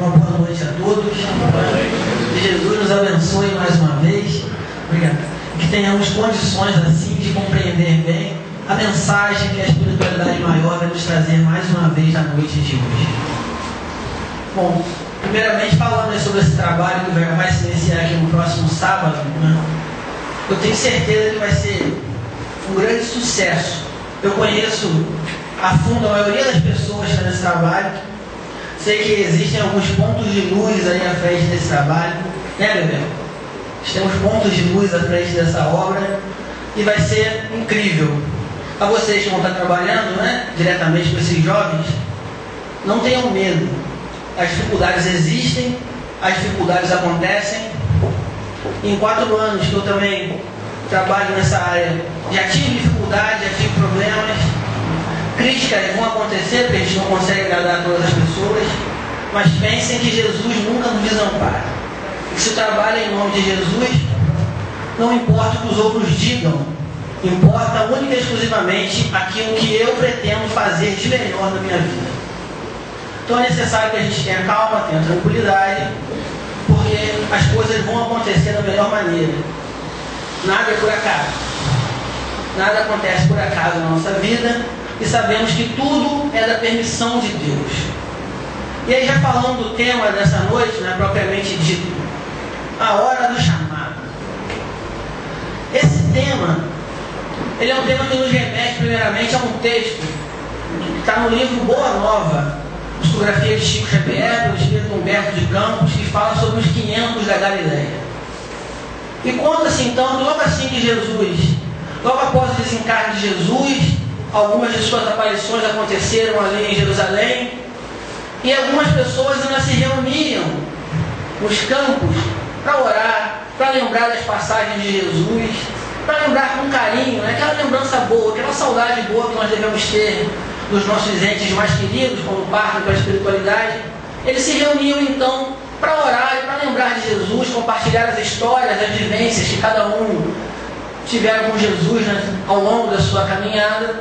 uma boa noite a todos. Que Jesus nos abençoe mais uma vez. Obrigado. Que tenhamos condições assim de compreender bem a mensagem que a espiritualidade maior vai nos trazer mais uma vez na noite de hoje. Bom, primeiramente falando sobre esse trabalho que vai se iniciar aqui no próximo sábado, né? eu tenho certeza que vai ser um grande sucesso. Eu conheço a fundo a maioria das pessoas nesse trabalho Sei que existem alguns pontos de luz aí à frente desse trabalho, né, Bebel? Temos pontos de luz à frente dessa obra e vai ser incrível. A vocês que vão estar trabalhando né, diretamente com esses jovens, não tenham medo. As dificuldades existem, as dificuldades acontecem. Em quatro anos que eu também trabalho nessa área, já tive dificuldades, já tive problemas, Críticas vão acontecer, porque a gente não consegue agradar todas as pessoas, mas pensem que Jesus nunca nos desampara. E se trabalha em nome de Jesus, não importa o que os outros digam, importa única e exclusivamente aquilo que eu pretendo fazer de melhor na minha vida. Então é necessário que a gente tenha calma, tenha tranquilidade, porque as coisas vão acontecer da melhor maneira. Nada é por acaso. Nada acontece por acaso na nossa vida e sabemos que tudo é da permissão de Deus. E aí, já falando do tema dessa noite, né, propriamente dito, a hora do chamado. Esse tema, ele é um tema que nos remete primeiramente a um texto que está no livro Boa Nova, psicografia de Chico Xavier, do Espírito Humberto de Campos, que fala sobre os 500 da Galileia. E conta-se então que logo assim que Jesus, logo após o desencarne de Jesus, Algumas de suas aparições aconteceram ali em Jerusalém. E algumas pessoas ainda se reuniam nos campos para orar, para lembrar das passagens de Jesus, para lembrar com carinho, né? aquela lembrança boa, aquela saudade boa que nós devemos ter dos nossos entes mais queridos, como parte da espiritualidade. Eles se reuniam então para orar e para lembrar de Jesus, compartilhar as histórias, as vivências que cada um tiveram com Jesus né, ao longo da sua caminhada.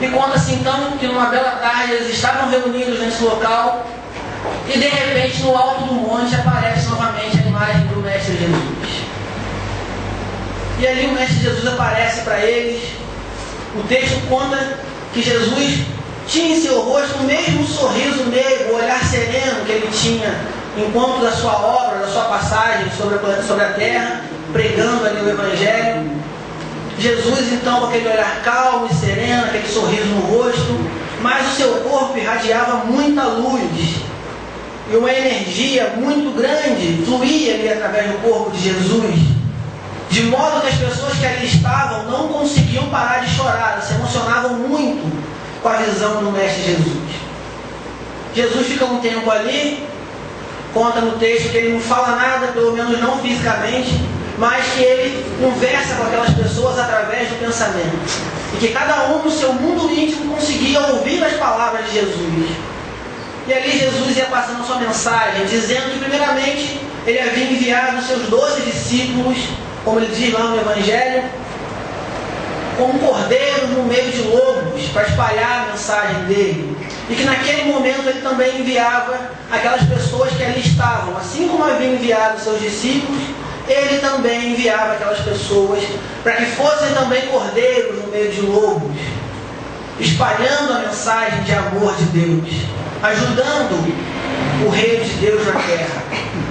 E conta-se então que numa bela tarde eles estavam reunidos nesse local e de repente no alto do monte aparece novamente a imagem do Mestre Jesus. E ali o Mestre Jesus aparece para eles. O texto conta que Jesus tinha em seu rosto o mesmo sorriso meigo, o olhar sereno que ele tinha enquanto da sua obra, da sua passagem sobre a, sobre a terra, pregando ali o Evangelho. Jesus, então, com aquele olhar calmo e sereno, aquele sorriso no rosto, mas o seu corpo irradiava muita luz e uma energia muito grande fluía ali através do corpo de Jesus, de modo que as pessoas que ali estavam não conseguiam parar de chorar, se emocionavam muito com a visão do Mestre Jesus. Jesus fica um tempo ali, conta no texto que ele não fala nada, pelo menos não fisicamente, mas que ele conversa com aquelas pessoas através do pensamento. E que cada um no seu mundo íntimo conseguia ouvir as palavras de Jesus. E ali Jesus ia passando a sua mensagem, dizendo que primeiramente ele havia enviado os seus doze discípulos, como ele diz lá no Evangelho, como cordeiros no meio de lobos, para espalhar a mensagem dele. E que naquele momento ele também enviava aquelas pessoas que ali estavam, assim como havia enviado seus discípulos, ele também enviava aquelas pessoas para que fossem também cordeiros no meio de lobos, espalhando a mensagem de amor de Deus, ajudando o reino de Deus na terra.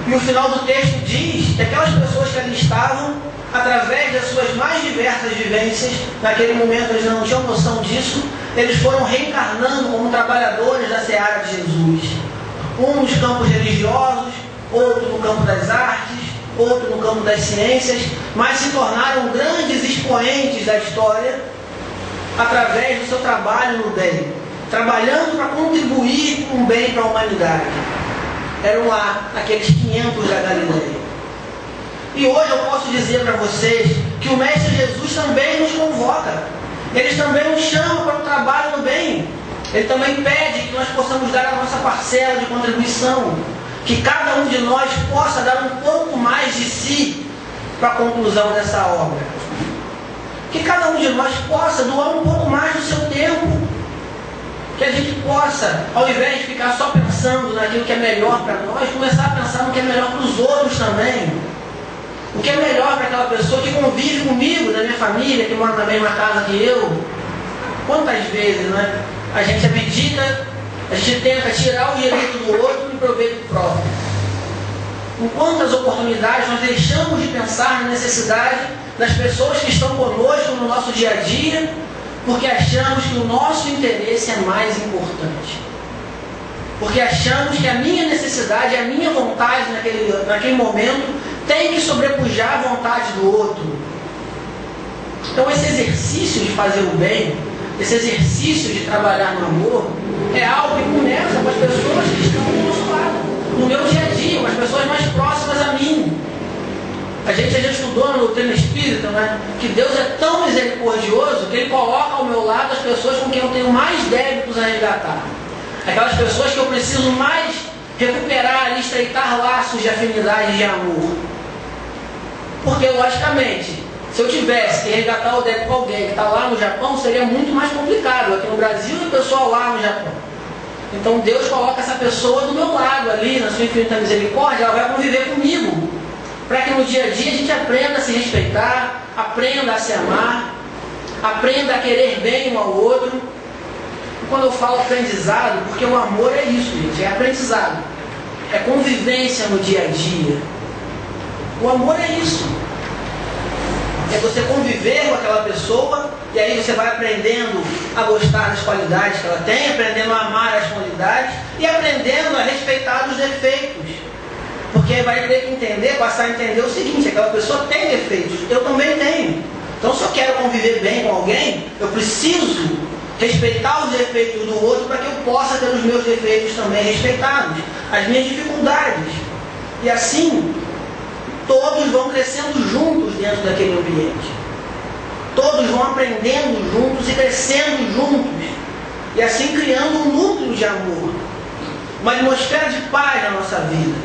E o final do texto diz que aquelas pessoas que ali estavam, através das suas mais diversas vivências, naquele momento eles não tinham noção disso, eles foram reencarnando como trabalhadores da seara de Jesus. Um nos campos religiosos, outro no campo das artes, outro no campo das ciências, mas se tornaram grandes expoentes da história através do seu trabalho no bem, trabalhando para contribuir com bem para a humanidade. Eram lá aqueles 500 da Galileia. E hoje eu posso dizer para vocês que o Mestre Jesus também nos convoca. Ele também nos chama para o trabalho no bem. Ele também pede que nós possamos dar a nossa parcela de contribuição que cada um de nós possa dar um pouco mais de si para a conclusão dessa obra. Que cada um de nós possa doar um pouco mais do seu tempo. Que a gente possa, ao invés de ficar só pensando naquilo que é melhor para nós, começar a pensar no que é melhor para os outros também. O que é melhor para aquela pessoa que convive comigo, da minha família, que mora na mesma casa que eu. Quantas vezes, né? A gente abdica, a gente tenta tirar o direito do outro e proveito próprio. Em quantas oportunidades nós deixamos de pensar na necessidade das pessoas que estão conosco no nosso dia a dia, porque achamos que o nosso interesse é mais importante. Porque achamos que a minha necessidade, a minha vontade naquele, naquele momento tem que sobrepujar a vontade do outro. Então esse exercício de fazer o bem, esse exercício de trabalhar no amor, é algo que começa com as pessoas que estão do nosso lado, no meu dia a dia, com as pessoas mais próximas a mim. A gente já estudou no treino espírita, né? Que Deus é tão misericordioso que Ele coloca ao meu lado as pessoas com quem eu tenho mais débitos a resgatar. Aquelas pessoas que eu preciso mais recuperar e estreitar laços de afinidade e de amor. Porque, logicamente, se eu tivesse que resgatar o débito com alguém que está lá no Japão, seria muito mais complicado. Aqui no Brasil e o pessoal lá no Japão. Então Deus coloca essa pessoa do meu lado ali, na sua infinita misericórdia, ela vai conviver comigo. Para que no dia a dia a gente aprenda a se respeitar, aprenda a se amar, aprenda a querer bem um ao outro quando eu falo aprendizado, porque o amor é isso, gente, é aprendizado. É convivência no dia a dia. O amor é isso. É você conviver com aquela pessoa e aí você vai aprendendo a gostar das qualidades que ela tem, aprendendo a amar as qualidades e aprendendo a respeitar os defeitos. Porque vai ter que entender, passar a entender o seguinte, aquela pessoa tem defeitos, eu também tenho. Então se eu quero conviver bem com alguém, eu preciso respeitar os defeitos do outro para que eu possa ter os meus defeitos também respeitados, as minhas dificuldades. E assim, todos vão crescendo juntos dentro daquele ambiente. Todos vão aprendendo juntos e crescendo juntos. E assim criando um núcleo de amor. Uma atmosfera de paz na nossa vida.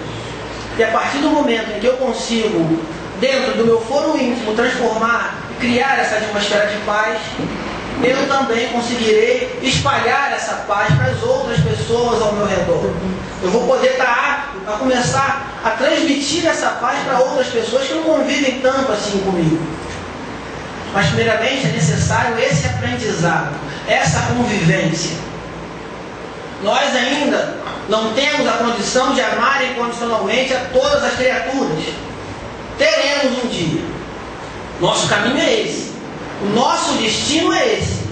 E a partir do momento em que eu consigo, dentro do meu foro íntimo, transformar e criar essa atmosfera de paz, eu também conseguirei espalhar essa paz para as outras pessoas ao meu redor. Eu vou poder estar apto a começar a transmitir essa paz para outras pessoas que não convivem tanto assim comigo. Mas primeiramente é necessário esse aprendizado, essa convivência. Nós ainda não temos a condição de amar incondicionalmente a todas as criaturas. Teremos um dia. Nosso caminho é esse. O nosso destino é esse.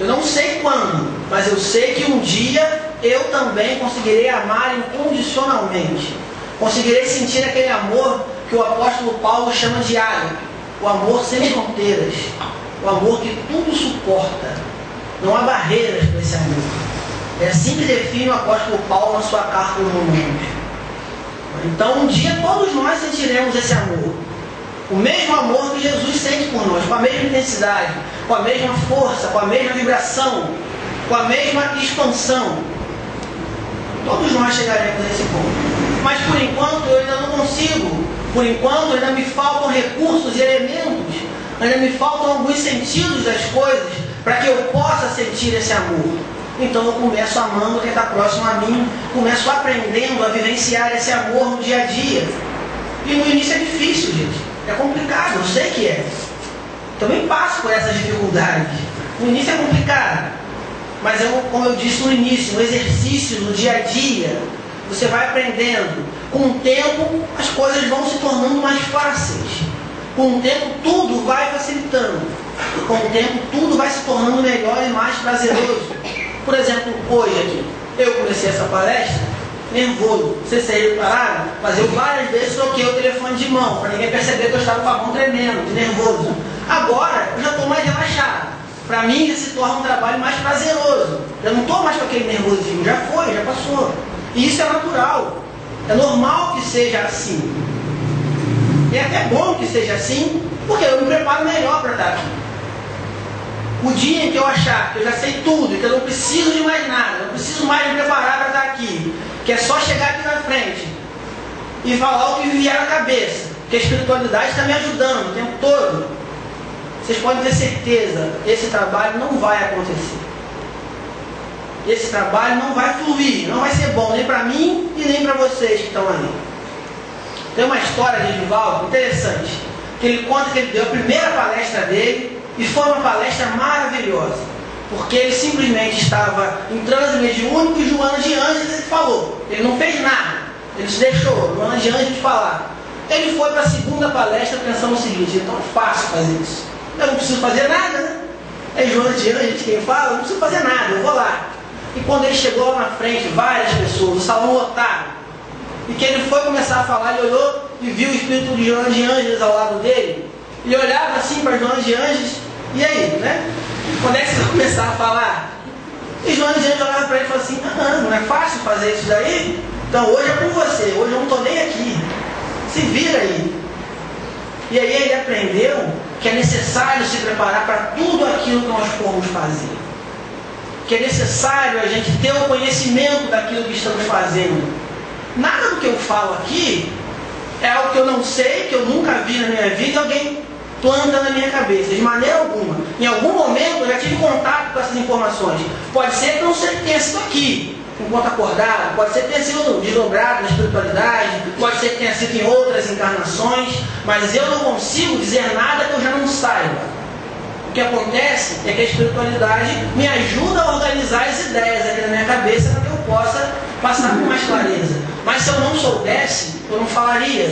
Eu não sei quando, mas eu sei que um dia eu também conseguirei amar incondicionalmente. Conseguirei sentir aquele amor que o apóstolo Paulo chama de ágape. O amor sem fronteiras. O amor que tudo suporta. Não há barreiras para esse amor. É assim que define o apóstolo Paulo na sua carta aos Romanos. Então um dia todos nós sentiremos esse amor. O mesmo amor que Jesus sente por nós, com a mesma intensidade, com a mesma força, com a mesma vibração, com a mesma expansão. Todos nós chegaremos nesse ponto. Mas por enquanto eu ainda não consigo. Por enquanto ainda me faltam recursos e elementos. Ainda me faltam alguns sentidos das coisas para que eu possa sentir esse amor. Então eu começo amando quem está próximo a mim, começo aprendendo a vivenciar esse amor no dia a dia. E no início é difícil, gente. É complicado, eu sei que é. Também passo por essas dificuldades. No início é complicado. Mas é como eu disse no início, no exercício, no dia a dia, você vai aprendendo. Com o tempo, as coisas vão se tornando mais fáceis. Com o tempo, tudo vai facilitando. Com o tempo, tudo vai se tornando melhor e mais prazeroso. Por exemplo, hoje aqui, eu comecei essa palestra nervoso. Você saiu parado, mas eu várias vezes troquei o telefone de mão, para ninguém perceber que eu estava com a mão tremendo, de nervoso. Agora eu já estou mais relaxado. Para mim já se torna um trabalho mais prazeroso. Eu não estou mais com aquele nervosismo, já foi, já passou. E isso é natural. É normal que seja assim. E é até bom que seja assim, porque eu me preparo melhor para estar aqui. O dia em que eu achar que eu já sei tudo, que eu não preciso de mais nada, eu não preciso mais me preparar para estar aqui, que é só chegar aqui na frente e falar o que vier na cabeça, que a espiritualidade está me ajudando o tempo todo. Vocês podem ter certeza, esse trabalho não vai acontecer. esse trabalho não vai fluir, não vai ser bom nem para mim e nem para vocês que estão ali. Tem uma história de Edivaldo interessante, que ele conta que ele deu a primeira palestra dele e foi uma palestra maravilhosa, porque ele simplesmente estava em transe mediúnico e Joana de Anjos falou. Ele não fez nada, ele se deixou, Joana de Anjos falar. Ele foi para a segunda palestra pensando o seguinte, é fácil fazer isso. Eu não preciso fazer nada, né? É Joana de Anjos quem fala, não preciso fazer nada, eu vou lá. E quando ele chegou lá na frente, várias pessoas, o salão lotado, e que ele foi começar a falar, ele olhou e viu o espírito de Joana de Anjos ao lado dele. Ele olhava assim para Joana de Anjos, e aí, né? Quando é que você vai começar a falar? E Joana de Anjos olhava para ele e falou assim: ah, não é fácil fazer isso daí? Então hoje é com você, hoje eu não estou nem aqui. Se vira aí. E aí ele aprendeu que é necessário se preparar para tudo aquilo que nós formos fazer. Que é necessário a gente ter o conhecimento daquilo que estamos fazendo. Nada do que eu falo aqui é algo que eu não sei, que eu nunca vi na minha vida, alguém planta na minha cabeça, de maneira alguma. Em algum momento eu já tive contato com essas informações. Pode ser que não tenha sido aqui, enquanto acordado, pode ser que tenha sido deslumbrado na espiritualidade, pode ser que tenha sido em outras encarnações, mas eu não consigo dizer nada que eu já não saiba. O que acontece é que a espiritualidade me ajuda a organizar as ideias aqui na minha cabeça para que eu possa passar com mais clareza. Mas se eu não soubesse, eu não falaria.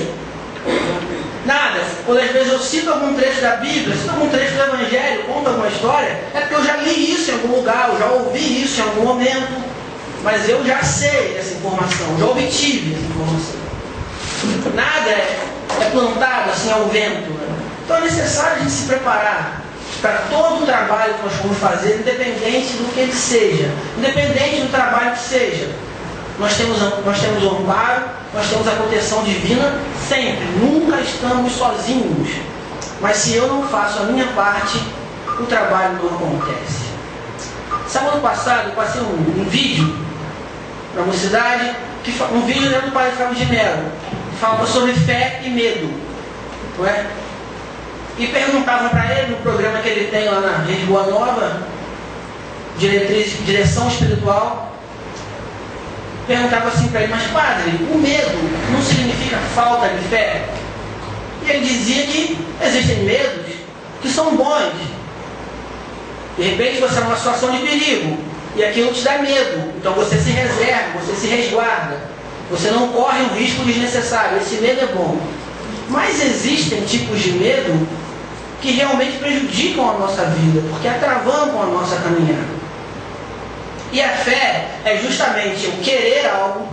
Nada. Quando às vezes eu cito algum trecho da Bíblia, cito algum trecho do Evangelho, conto alguma história, é porque eu já li isso em algum lugar, eu já ouvi isso em algum momento. Mas eu já sei essa informação, já obtive essa informação. Nada é, é plantado assim ao vento. Né? Então é necessário a gente se preparar para todo o trabalho que nós vamos fazer, independente do que ele seja, independente do trabalho que seja. Nós temos, nós temos o amparo, nós temos a proteção divina sempre, nunca estamos sozinhos. Mas se eu não faço a minha parte, o trabalho não acontece. Sábado passado eu passei um, um vídeo para a mocidade, que, um vídeo dentro do Padre Fábio de Mello, falava sobre fé e medo. Não é? E perguntava para ele, no programa que ele tem lá na Rede Boa Nova, diretriz, direção espiritual, perguntava assim para ele, mas padre, o medo não significa falta de fé? E ele dizia que existem medos que são bons. De repente você está numa situação de perigo e aquilo te dá medo. Então você se reserva, você se resguarda. Você não corre um risco desnecessário. Esse medo é bom. Mas existem tipos de medo que realmente prejudicam a nossa vida, porque atravancam a nossa caminhada. E a fé é justamente eu querer algo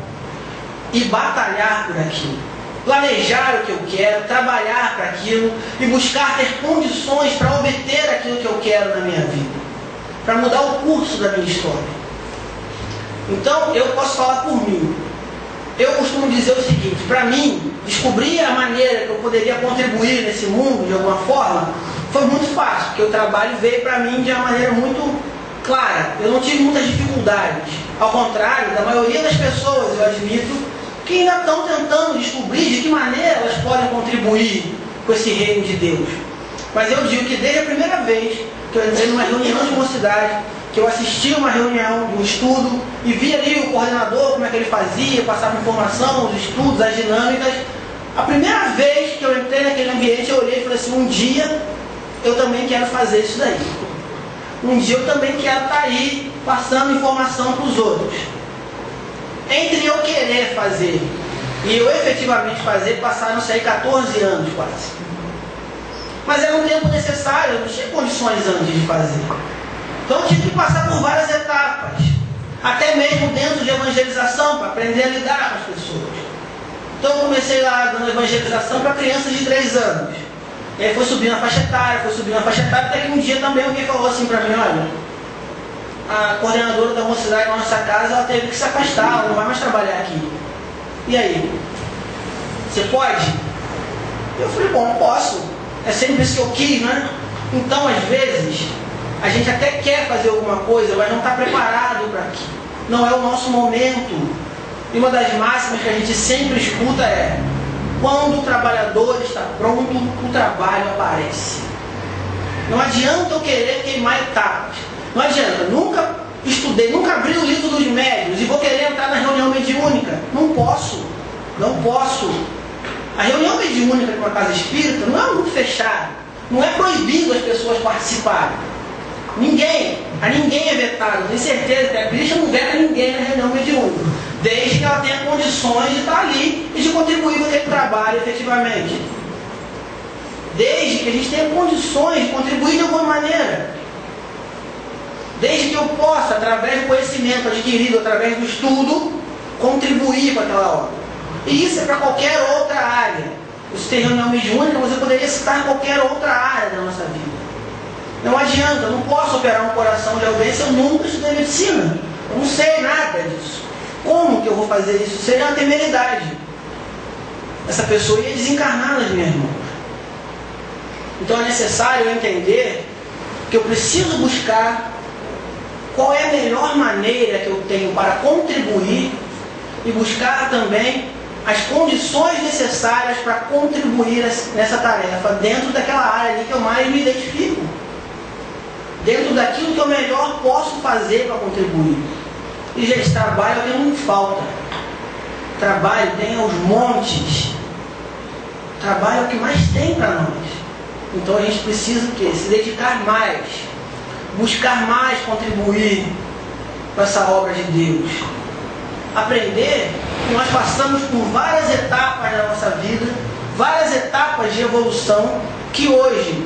e batalhar por aquilo. Planejar o que eu quero, trabalhar para aquilo e buscar ter condições para obter aquilo que eu quero na minha vida para mudar o curso da minha história. Então, eu posso falar por mim. Eu costumo dizer o seguinte: para mim, descobrir a maneira que eu poderia contribuir nesse mundo de alguma forma foi muito fácil, porque o trabalho veio para mim de uma maneira muito clara. Eu não tive muitas dificuldades. Ao contrário da maioria das pessoas, eu admito, que ainda estão tentando descobrir de que maneira elas podem contribuir com esse reino de Deus. Mas eu digo que desde a primeira vez que eu entrei numa reunião de mocidade, que eu assisti uma reunião, um estudo, e vi ali o coordenador, como é que ele fazia, passava informação, os estudos, as dinâmicas. A primeira vez que eu entrei naquele ambiente, eu olhei e falei assim, um dia eu também quero fazer isso daí. Um dia eu também quero estar aí passando informação para os outros. Entre eu querer fazer e eu efetivamente fazer, passaram-se aí 14 anos quase. Mas era um tempo necessário, eu não tinha condições antes de fazer. Então eu tive que passar por várias etapas. Até mesmo dentro de evangelização, para aprender a lidar com as pessoas. Então eu comecei lá dando evangelização para crianças de 3 anos. E aí foi subindo a faixa etária, foi subindo a faixa etária, até que um dia também alguém falou assim para mim, olha, a coordenadora da mocidade da nossa casa, ela teve que se afastar, ela não vai mais trabalhar aqui. E aí? Você pode? Eu falei, bom, posso. É sempre isso que eu quis, né? Então, às vezes, a gente até quer fazer alguma coisa, mas não está preparado para aquilo. Não é o nosso momento. E uma das máximas que a gente sempre escuta é: quando o trabalhador está pronto, o trabalho aparece. Não adianta eu querer queimar etapas. Não adianta. Nunca estudei, nunca abri o livro dos médios e vou querer entrar na reunião mediúnica. Não posso, não posso. A reunião mediúnica de uma casa espírita não é um grupo fechado, não é proibido as pessoas participarem. Ninguém, a ninguém é vetado, tenho certeza que a Cristo não veta ninguém na reunião mediúnica, desde que ela tenha condições de estar ali e de contribuir com aquele trabalho efetivamente. Desde que a gente tenha condições de contribuir de alguma maneira. Desde que eu possa, através do conhecimento adquirido, através do estudo, contribuir com aquela obra. E isso é para qualquer outra área. Você tem reunião mediúnica, você poderia citar qualquer outra área da nossa vida. Não adianta, eu não posso operar um coração de alguém se eu nunca estudei medicina. Eu não sei nada disso. Como que eu vou fazer isso? Seria uma temeridade. Essa pessoa ia desencarnar nas minhas mãos. Então é necessário entender que eu preciso buscar qual é a melhor maneira que eu tenho para contribuir e buscar também as condições necessárias para contribuir nessa tarefa dentro daquela área ali que eu mais me identifico. Dentro daquilo que eu melhor posso fazer para contribuir. E, gente, trabalho tem muito falta. Trabalho tem aos montes. Trabalho é o que mais tem para nós. Então a gente precisa o quê? Se dedicar mais. Buscar mais contribuir com essa obra de Deus. Aprender que nós passamos por várias etapas da nossa vida, várias etapas de evolução, que hoje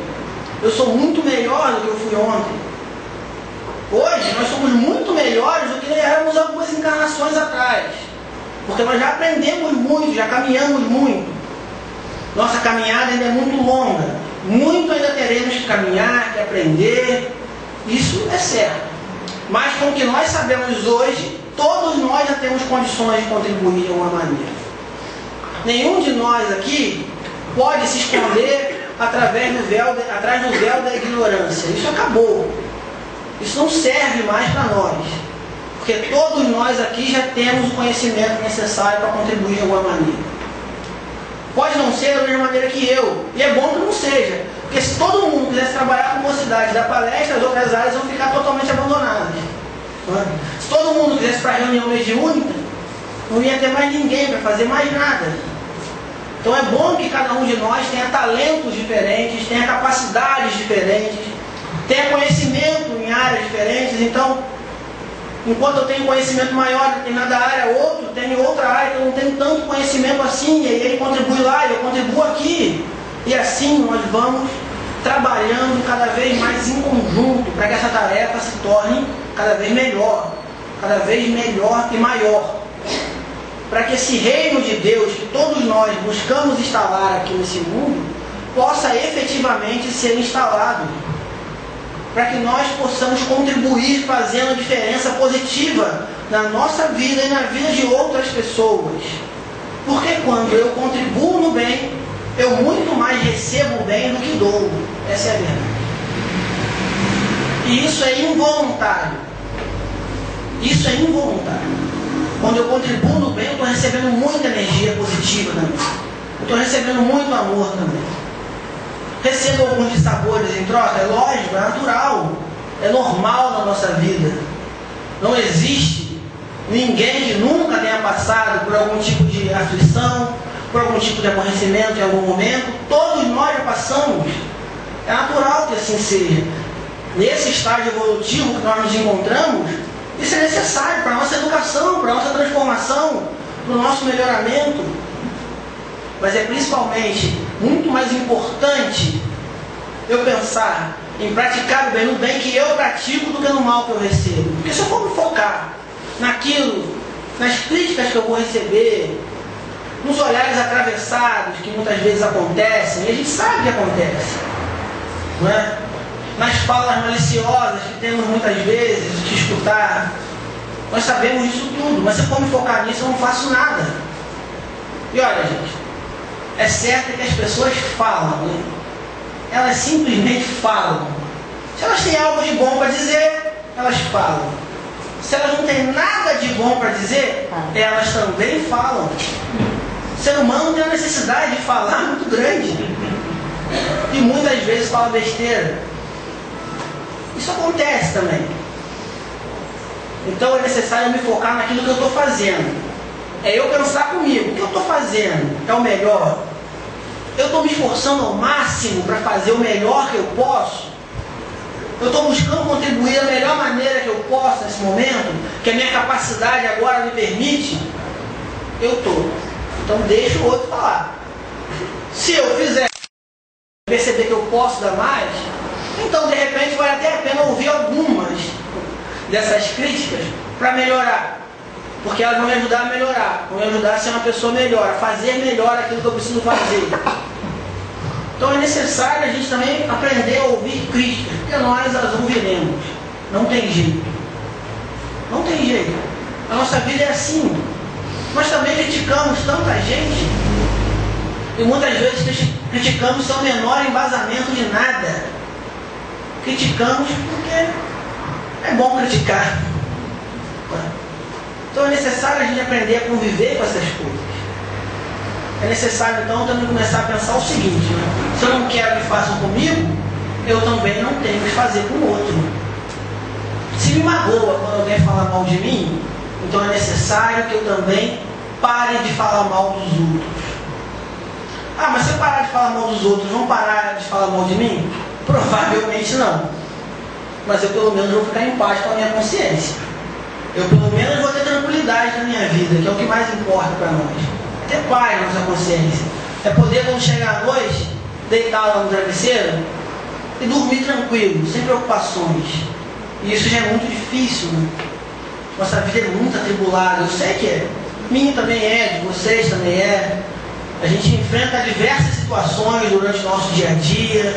eu sou muito melhor do que eu fui ontem. Hoje nós somos muito melhores do que éramos algumas encarnações atrás. Porque nós já aprendemos muito, já caminhamos muito. Nossa caminhada ainda é muito longa. Muito ainda teremos que caminhar, que aprender. Isso é certo. Mas com o que nós sabemos hoje, todos nós já temos condições de contribuir de alguma maneira. Nenhum de nós aqui pode se esconder através do véu, atrás do véu da ignorância. Isso acabou. Isso não serve mais para nós. Porque todos nós aqui já temos o conhecimento necessário para contribuir de alguma maneira. Pode não ser da mesma maneira que eu. E é bom que não seja. Porque se todo mundo quisesse trabalhar com mocidade da palestra, as outras áreas vão ficar totalmente abandonadas. Se todo mundo quisesse para reunião mediúnica, não ia ter mais ninguém para fazer mais nada. Então é bom que cada um de nós tenha talentos diferentes, tenha capacidades diferentes, tenha conhecimento em áreas diferentes. Então, enquanto eu tenho conhecimento maior em determinada área, outro tem outra área que eu não tenho tanto conhecimento assim, e ele contribui lá eu contribuo aqui. E assim nós vamos trabalhando cada vez mais em conjunto para que essa tarefa se torne cada vez melhor, cada vez melhor e maior para que esse reino de Deus que todos nós buscamos instalar aqui nesse mundo possa efetivamente ser instalado. Para que nós possamos contribuir fazendo diferença positiva na nossa vida e na vida de outras pessoas. Porque quando eu contribuo no bem, eu muito mais recebo bem do que dou. Essa é a verdade. E isso é involuntário. Isso é involuntário. Quando eu contribuo no bem, eu estou recebendo muita energia positiva também. Eu estou recebendo muito amor também. Recebo alguns dissabores em troca, é lógico, é natural, é normal na nossa vida. Não existe ninguém que nunca tenha passado por algum tipo de aflição, por algum tipo de aborrecimento em algum momento. Todos nós já passamos. É natural que assim seja. Nesse estágio evolutivo que nós nos encontramos, isso é necessário para a nossa educação, para a nossa transformação, para o nosso melhoramento. Mas é principalmente muito mais importante eu pensar em praticar o bem no bem que eu pratico do que no mal que eu recebo. Porque se eu for me focar naquilo, nas críticas que eu vou receber, nos olhares atravessados que muitas vezes acontecem, e a gente sabe que acontece, não é? nas falas maliciosas que temos muitas vezes de escutar. Nós sabemos disso tudo, mas se eu for me focar nisso, eu não faço nada. E olha, gente, é certo que as pessoas falam, né? elas simplesmente falam. Se elas têm algo de bom para dizer, elas falam. Se elas não têm nada de bom para dizer, elas também falam. O ser humano tem uma necessidade de falar muito grande. E muitas vezes fala besteira. Isso acontece também. Então é necessário me focar naquilo que eu estou fazendo. É eu pensar comigo, o que eu estou fazendo é o melhor? Eu estou me esforçando ao máximo para fazer o melhor que eu posso? Eu estou buscando contribuir da melhor maneira que eu posso nesse momento, que a minha capacidade agora me permite? Eu estou. Então deixa o outro falar. Se eu fizer perceber que eu posso dar mais, então de repente vale até a pena ouvir algumas dessas críticas para melhorar. Porque elas vão me ajudar a melhorar, vão me ajudar a ser uma pessoa melhor, a fazer melhor aquilo que eu preciso fazer. Então é necessário a gente também aprender a ouvir críticas, porque nós as ouviremos. Não tem jeito. Não tem jeito. A nossa vida é assim. Nós também criticamos tanta gente. E muitas vezes criticamos sem o menor embasamento de nada. Criticamos porque é bom criticar. Então é necessário a gente aprender a conviver com essas coisas. É necessário então também começar a pensar o seguinte, né? se eu não quero que façam comigo, eu também não tenho que fazer com o outro. Se me magoa quando alguém fala mal de mim, então é necessário que eu também pare de falar mal dos outros. Ah, mas se eu parar de falar mal dos outros, vão parar de falar mal de mim? Provavelmente não. Mas eu pelo menos vou ficar em paz com a minha consciência. Eu pelo menos vou ter tranquilidade na minha vida, que é o que mais importa para nós ter paz na nossa consciência. É poder, quando chegar à noite, deitar lá no travesseiro e dormir tranquilo, sem preocupações. E isso já é muito difícil, né? Nossa vida é muito atribulada, eu sei que é. Minha também é, de vocês também é. A gente enfrenta diversas situações durante o nosso dia a dia,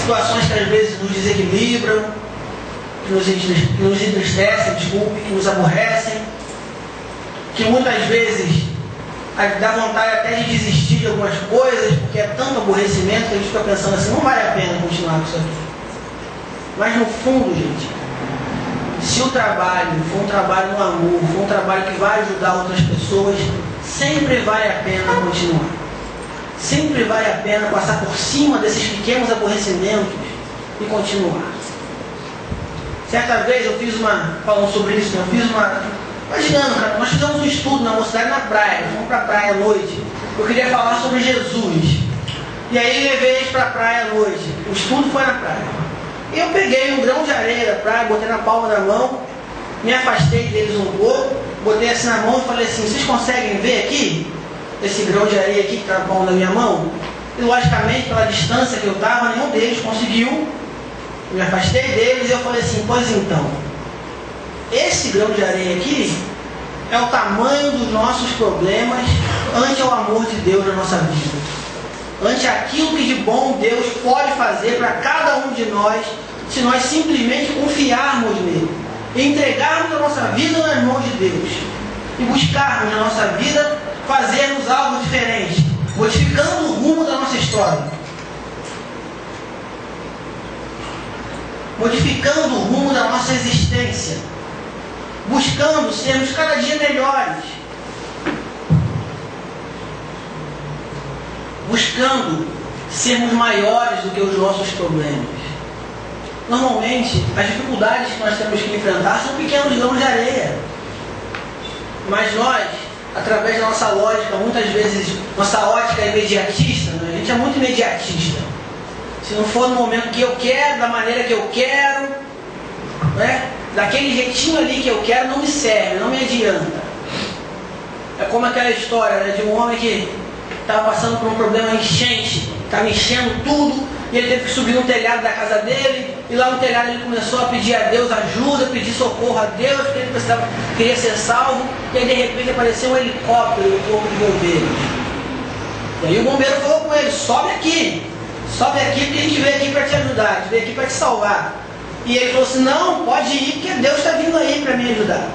situações que às vezes nos desequilibram, que nos, que nos entristecem, desculpe, que nos aborrecem, que muitas vezes dá vontade até de desistir de algumas coisas, porque é tanto aborrecimento que a gente fica pensando assim, não vale a pena continuar com isso aqui. Mas no fundo, gente, se o trabalho for um trabalho no amor, for um trabalho que vai ajudar outras pessoas, sempre vale a pena continuar. Sempre vale a pena passar por cima desses pequenos aborrecimentos e continuar. Certa vez eu fiz uma, falando sobre isso, né? eu fiz uma Imaginando, cara, nós fizemos um estudo na mocidade na praia, fomos para a praia à noite. Eu queria falar sobre Jesus. E aí levei eles para a praia à noite. O estudo foi na praia. Eu peguei um grão de areia da praia, botei na palma da mão, me afastei deles um pouco, botei assim na mão e falei assim, vocês conseguem ver aqui? Esse grão de areia aqui que está na palma da minha mão? E logicamente, pela distância que eu estava, nenhum deles conseguiu. Eu me afastei deles e eu falei assim, pois então, esse grão de areia aqui é o tamanho dos nossos problemas ante o amor de Deus na nossa vida. Ante aquilo que de bom Deus pode fazer para cada um de nós, se nós simplesmente confiarmos nele, entregarmos a nossa vida nas mãos de Deus e buscarmos na nossa vida fazermos algo diferente, modificando o rumo da nossa história. Modificando o rumo da nossa existência buscando sermos cada dia melhores, buscando sermos maiores do que os nossos problemas. Normalmente, as dificuldades que nós temos que enfrentar são pequenos grãos de areia. Mas nós, através da nossa lógica, muitas vezes, nossa ótica é imediatista, né? a gente é muito imediatista. Se não for no momento que eu quero, da maneira que eu quero, né? daquele jeitinho ali que eu quero não me serve, não me adianta. É como aquela história né, de um homem que estava passando por um problema enchente, estava enchendo tudo, e ele teve que subir no telhado da casa dele, e lá no telhado ele começou a pedir a Deus ajuda, pedir socorro a Deus, porque ele precisava, queria ser salvo, e aí de repente apareceu um helicóptero no corpo de bombeiros. E aí o bombeiro falou com ele, sobe aqui, sobe aqui porque a gente veio aqui para te ajudar, a gente veio aqui para te salvar. E ele falou assim: Não, pode ir, porque Deus está vindo aí para me ajudar.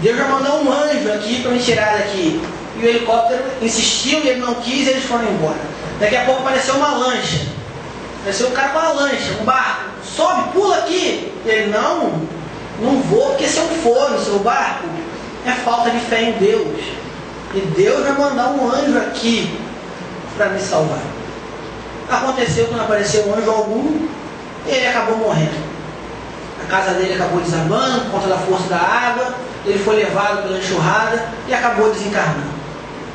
Deus já mandou um anjo aqui para me tirar daqui. E o helicóptero insistiu e ele não quis e eles foram embora. Daqui a pouco apareceu uma lancha. Apareceu um cara com uma lancha, um barco. Sobe, pula aqui. E ele: Não, não vou, porque se eu for no seu barco, é falta de fé em Deus. E Deus vai mandar um anjo aqui para me salvar. Aconteceu que não apareceu anjo algum e ele acabou morrendo. a casa dele acabou desabando por conta da força da água, ele foi levado pela enxurrada e acabou desencarnando.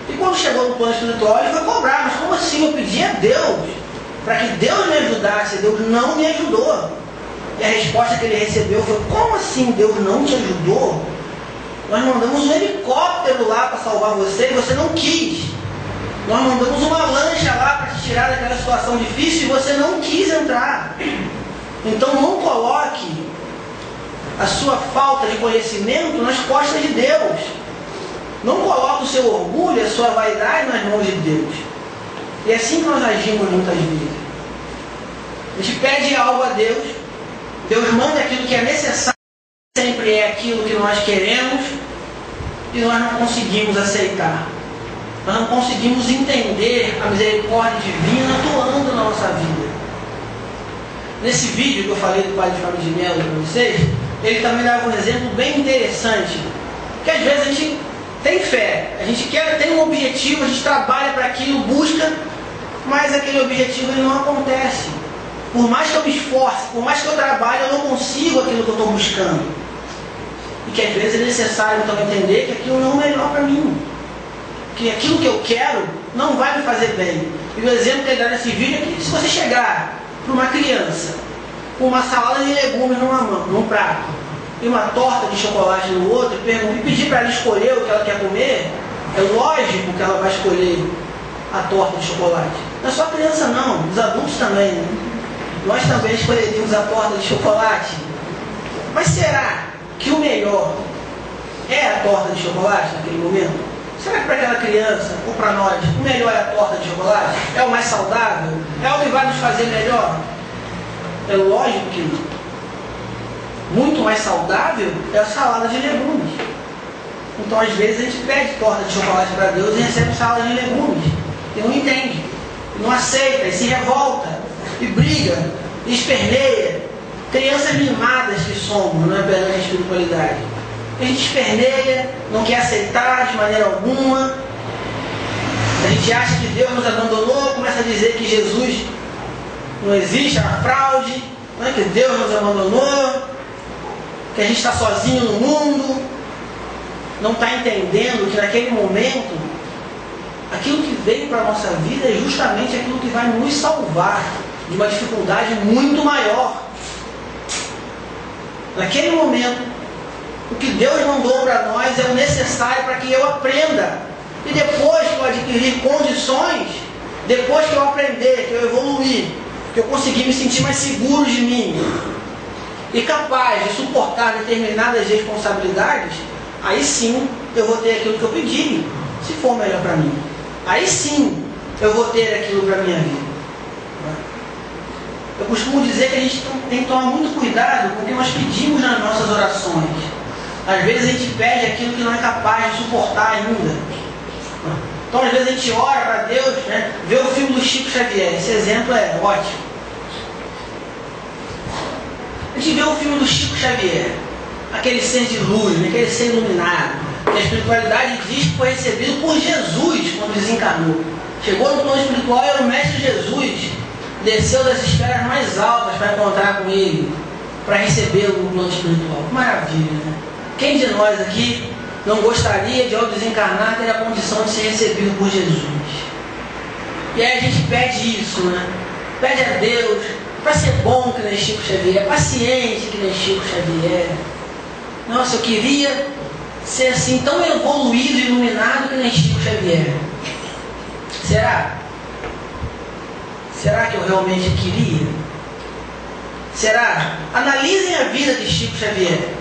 E quando chegou no plano espiritual, ele foi cobrar, mas como assim? Eu pedi a Deus para que Deus me ajudasse, Deus não me ajudou. E a resposta que ele recebeu foi: Como assim Deus não te ajudou? Nós mandamos um helicóptero lá para salvar você e você não quis. Nós mandamos uma lancha lá para te tirar daquela situação difícil e você não quis entrar. Então não coloque a sua falta de conhecimento nas costas de Deus. Não coloque o seu orgulho, a sua vaidade nas mãos de Deus. E é assim que nós agimos muitas vezes. A gente pede algo a Deus, Deus manda aquilo que é necessário, sempre é aquilo que nós queremos, e nós não conseguimos aceitar. Nós não conseguimos entender a misericórdia divina atuando na nossa vida. Nesse vídeo que eu falei do Pai de Fábio de Melo para vocês, ele também dava um exemplo bem interessante. Que às vezes a gente tem fé, a gente quer, tem um objetivo, a gente trabalha para aquilo, busca, mas aquele objetivo ele não acontece. Por mais que eu me esforce, por mais que eu trabalhe, eu não consigo aquilo que eu estou buscando. E que às vezes é necessário então entender que aquilo não é o melhor para mim. Que aquilo que eu quero não vai me fazer bem. E o exemplo que ele dá nesse vídeo é que se você chegar para uma criança com uma salada de legumes numa mão, num prato, e uma torta de chocolate no outro, e, pedir para ela escolher o que ela quer comer, é lógico que ela vai escolher a torta de chocolate. Não é só a criança não, os adultos também. Né? Nós também escolheríamos a torta de chocolate. Mas será que o melhor é a torta de chocolate naquele momento? Será que para aquela criança ou para nós o melhor é a torta de chocolate? É o mais saudável? É o que vai nos fazer melhor? É lógico que não. Muito mais saudável é a salada de legumes. Então, às vezes, a gente pede torta de chocolate para Deus e recebe salada de legumes. E não entende, não aceita, e se revolta, e briga, e esperneia. Crianças mimadas que somos, não é perante a espiritualidade. A gente esperneia, não quer aceitar de maneira alguma. A gente acha que Deus nos abandonou, começa a dizer que Jesus não existe, é uma fraude, não é que Deus nos abandonou, que a gente está sozinho no mundo, não está entendendo que naquele momento aquilo que veio para a nossa vida é justamente aquilo que vai nos salvar de uma dificuldade muito maior. Naquele momento, o que Deus mandou para nós é o necessário para que eu aprenda. E depois que eu adquirir condições, depois que eu aprender, que eu evoluir, que eu conseguir me sentir mais seguro de mim e capaz de suportar determinadas responsabilidades, aí sim eu vou ter aquilo que eu pedi, se for melhor para mim. Aí sim eu vou ter aquilo para minha vida. Eu costumo dizer que a gente tem que tomar muito cuidado com o que nós pedimos nas nossas orações. Às vezes a gente pede aquilo que não é capaz de suportar ainda. Então, às vezes a gente ora para Deus, né? vê o filme do Chico Xavier. Esse exemplo é ótimo. A gente vê o filme do Chico Xavier, aquele ser de luz, né? aquele ser iluminado, que a espiritualidade diz que foi recebido por Jesus quando desencarnou. Chegou no plano espiritual e era o Mestre Jesus, desceu das esferas mais altas para encontrar com ele, para recebê-lo no plano espiritual. Maravilha, né? Quem de nós aqui não gostaria de, ao desencarnar, ter a condição de ser recebido por Jesus? E aí a gente pede isso, né? Pede a Deus para ser bom que nem Chico Xavier, paciente que nem Chico Xavier. Nossa, eu queria ser assim tão evoluído iluminado que nem Chico Xavier. Será? Será que eu realmente queria? Será? Analisem a vida de Chico Xavier.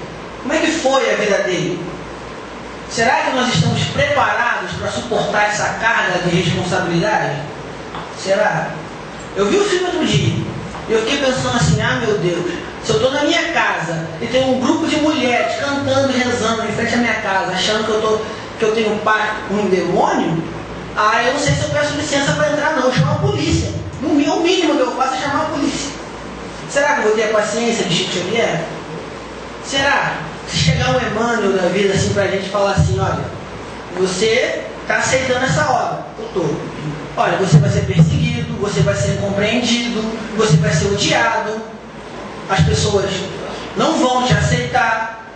Como é que foi a vida dele? Será que nós estamos preparados para suportar essa carga de responsabilidade? Será? Eu vi o filme outro dia. E eu fiquei pensando assim, ah meu Deus, se eu estou na minha casa e tem um grupo de mulheres cantando e rezando em frente à minha casa, achando que eu, tô, que eu tenho um pacto um demônio, ah, eu não sei se eu peço licença para entrar não, eu chamo a polícia. No o mínimo que eu faço é chamar a polícia. Será que eu vou ter a paciência de Chico Xavier? Será? Se chegar um Emmanuel da vida assim para a gente falar assim, olha, você está aceitando essa obra, eu estou. Olha, você vai ser perseguido, você vai ser incompreendido, você vai ser odiado, as pessoas não vão te aceitar,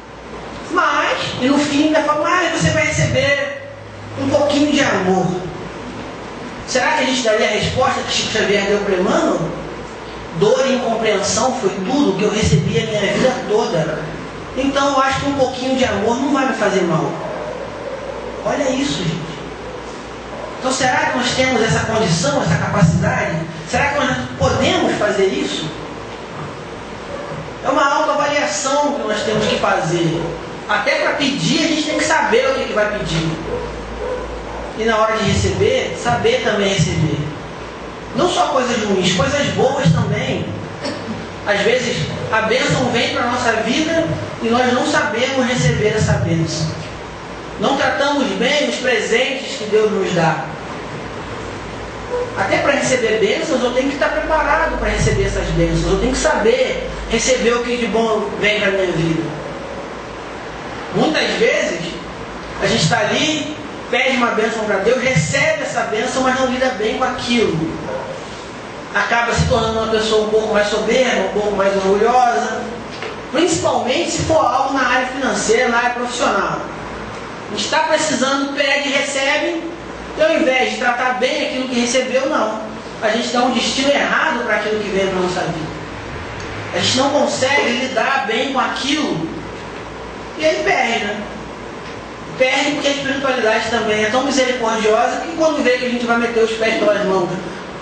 mas, e no fim ainda falam, mas você vai receber um pouquinho de amor. Será que a gente daria a resposta que Chico Xavier deu para Emmanuel? Dor e incompreensão foi tudo que eu recebi a minha vida toda. Então eu acho que um pouquinho de amor não vai me fazer mal. Olha isso, gente. Então será que nós temos essa condição, essa capacidade? Será que nós podemos fazer isso? É uma autoavaliação que nós temos que fazer. Até para pedir, a gente tem que saber o que, que vai pedir. E na hora de receber, saber também receber. Não só coisas ruins, coisas boas também. Às vezes a bênção vem para a nossa vida e nós não sabemos receber essa bênção. Não tratamos bem os presentes que Deus nos dá. Até para receber bênçãos, eu tenho que estar preparado para receber essas bênçãos. Eu tenho que saber receber o que de bom vem para a minha vida. Muitas vezes, a gente está ali, pede uma bênção para Deus, recebe essa bênção, mas não lida bem com aquilo. Acaba se tornando uma pessoa um pouco mais soberba, um pouco mais orgulhosa. Principalmente se for algo na área financeira, na área profissional. Está precisando, pede, recebe, e ao invés de tratar bem aquilo que recebeu, não. A gente dá um destino errado para aquilo que veio para a nossa vida. A gente não consegue lidar bem com aquilo. E aí perde, né? Perde porque a espiritualidade também é tão misericordiosa que quando vê que a gente vai meter os pés pelas mãos,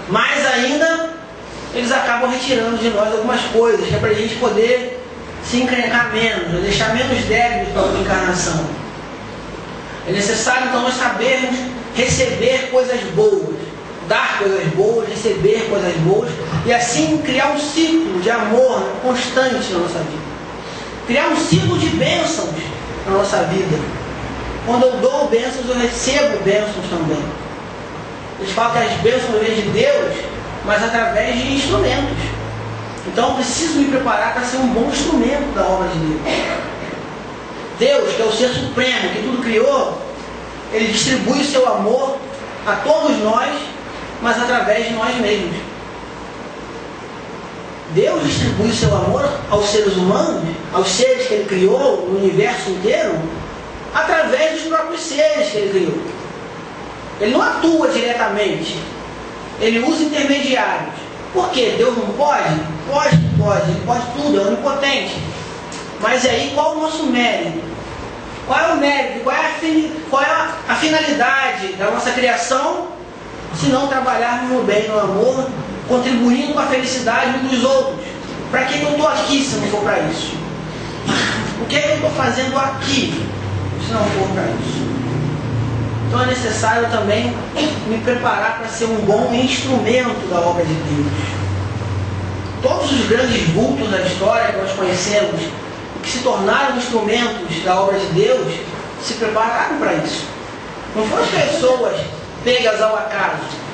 mais ainda, eles acabam retirando de nós algumas coisas, que é para a gente poder se encrencar menos, deixar menos débil para a encarnação. É necessário então nós sabermos receber coisas boas, dar coisas boas, receber coisas boas e assim criar um ciclo de amor constante na nossa vida. Criar um ciclo de bênçãos na nossa vida. Quando eu dou bênçãos, eu recebo bênçãos também. Eles falam que as bênçãos vêm de Deus, mas através de instrumentos. Então eu preciso me preparar para ser um bom instrumento da obra de Deus. Deus, que é o ser supremo, que tudo criou, ele distribui o seu amor a todos nós, mas através de nós mesmos. Deus distribui o seu amor aos seres humanos, aos seres que ele criou, no universo inteiro, através dos próprios seres que ele criou. Ele não atua diretamente, ele usa intermediários. Por quê? Deus não pode? Pode, pode, ele pode tudo, é onipotente. Mas aí qual o nosso mérito? Qual é o mérito? Qual é a, qual é a finalidade da nossa criação se não trabalharmos no bem, no amor, contribuindo com a felicidade uns dos outros? Para que, que eu estou aqui se não for para isso? O que, é que eu estou fazendo aqui se não for para isso? Então é necessário também me preparar para ser um bom instrumento da obra de Deus. Todos os grandes vultos da história que nós conhecemos que se tornaram instrumentos da obra de Deus, se prepararam para isso. Não foram pessoas pegas ao acaso.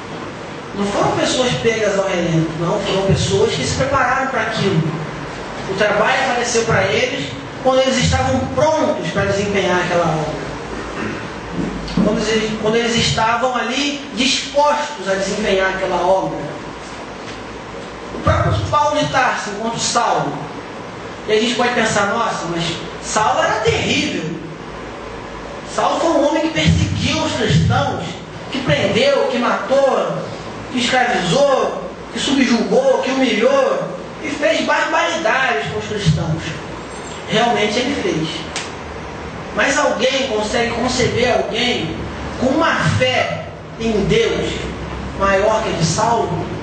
Não foram pessoas pegas ao relento. Não, foram pessoas que se prepararam para aquilo. O trabalho apareceu para eles quando eles estavam prontos para desempenhar aquela obra. Quando eles, quando eles estavam ali dispostos a desempenhar aquela obra. O próprio Paulo de Tarso, enquanto Saulo, e a gente pode pensar, nossa, mas Saulo era terrível. Saulo foi um homem que perseguiu os cristãos, que prendeu, que matou, que escravizou, que subjugou, que humilhou e fez barbaridades com os cristãos. Realmente ele fez. Mas alguém consegue conceber alguém com uma fé em Deus maior que a de Saulo?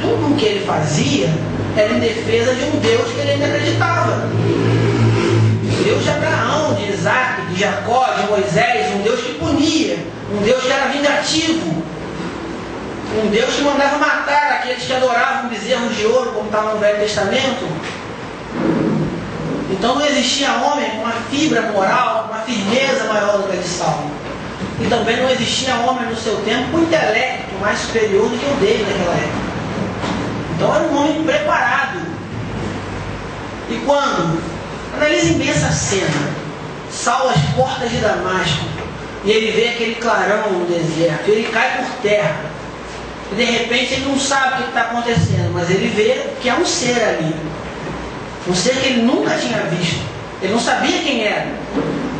Tudo o que ele fazia era em defesa de um Deus que ele ainda acreditava. Deus de Abraão, de Isaac, de Jacó, de Moisés, um Deus que punia, um Deus que era vingativo, um Deus que mandava matar aqueles que adoravam bezerros de ouro, como está no Velho Testamento. Então não existia homem com uma fibra moral, uma firmeza maior do que a de Saulo. E também não existia homem no seu tempo com intelecto mais superior do que o dele naquela época. Então era um homem preparado. E quando? Analisem bem essa cena. Saulo às portas de Damasco. E ele vê aquele clarão no deserto. Ele cai por terra. E de repente ele não sabe o que está acontecendo, mas ele vê que há um ser ali. Um ser que ele nunca tinha visto. Ele não sabia quem era.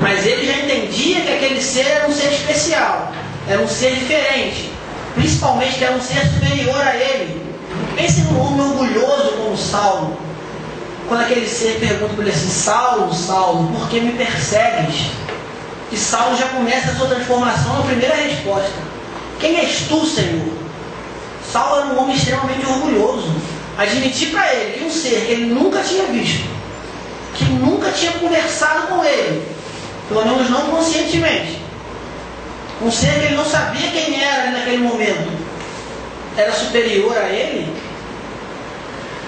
Mas ele já entendia que aquele ser era um ser especial. Era um ser diferente. Principalmente que era um ser superior a ele. Pense num homem orgulhoso como Saulo. Quando aquele ser pergunta para ele assim, Saulo, Saulo, por que me persegues? E Saulo já começa a sua transformação na primeira resposta. Quem és tu, Senhor? Saulo era um homem extremamente orgulhoso. Admitir para ele que um ser que ele nunca tinha visto, que nunca tinha conversado com ele, pelo menos não conscientemente, um ser que ele não sabia quem era naquele momento, era superior a ele,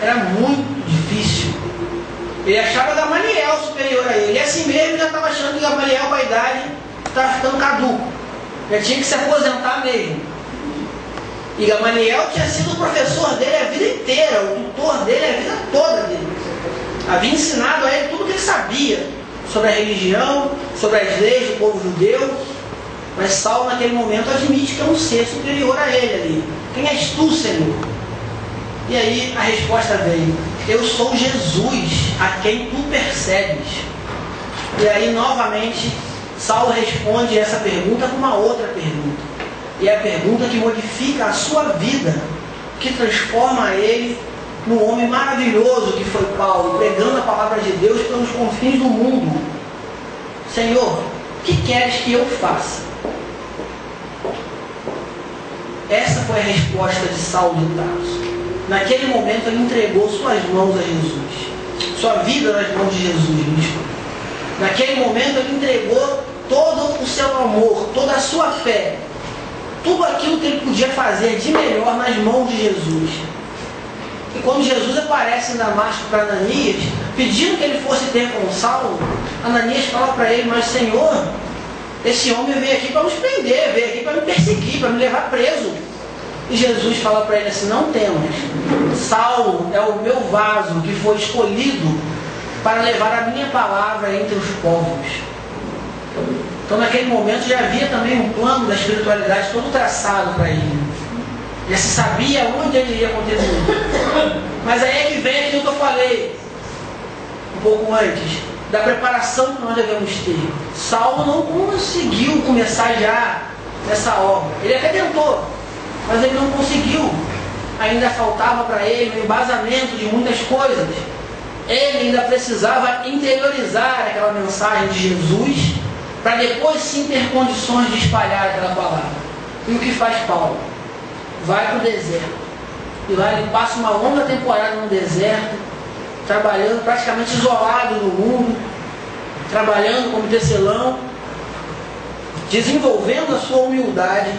era muito difícil. Ele achava Gamaliel superior a ele. E assim mesmo já estava achando que Gamaliel, com a idade, estava ficando caduco. Já tinha que se aposentar mesmo. E Gamaliel tinha sido o professor dele a vida inteira, o tutor dele a vida toda dele. Havia ensinado a ele tudo o que ele sabia sobre a religião, sobre as leis do povo judeu. Mas Saulo, naquele momento, admite que é um ser superior a ele ali. Quem és tu, Senhor? E aí a resposta veio: Eu sou Jesus, a quem tu persegues. E aí, novamente, Saulo responde essa pergunta com uma outra pergunta. E é a pergunta que modifica a sua vida, que transforma ele no homem maravilhoso que foi Paulo, pregando a palavra de Deus pelos confins do mundo. Senhor, o que queres que eu faça? Essa foi a resposta de Saulo de Tarso. Naquele momento ele entregou suas mãos a Jesus. Sua vida nas mãos de Jesus. Naquele momento ele entregou todo o seu amor, toda a sua fé, tudo aquilo que ele podia fazer de melhor nas mãos de Jesus. E quando Jesus aparece em Damasco para Ananias, pedindo que ele fosse ter com Saulo, Ananias fala para ele, mas Senhor, esse homem veio aqui para nos prender, veio aqui para me perseguir, para me levar preso. E Jesus fala para ele assim: Não temas, Saulo é o meu vaso que foi escolhido para levar a minha palavra entre os povos. Então, naquele momento, já havia também um plano da espiritualidade todo traçado para ele. Já se sabia onde ele iria acontecer. Mas aí é que vem aquilo que eu falei um pouco antes, da preparação que nós devemos ter. Saulo não conseguiu começar já nessa obra. Ele até tentou, mas ele não conseguiu. Ainda faltava para ele o embasamento de muitas coisas. Ele ainda precisava interiorizar aquela mensagem de Jesus para depois sim ter condições de espalhar aquela palavra. E o que faz Paulo? Vai para o deserto. E lá ele passa uma longa temporada no deserto, trabalhando praticamente isolado do mundo, trabalhando como tecelão, desenvolvendo a sua humildade,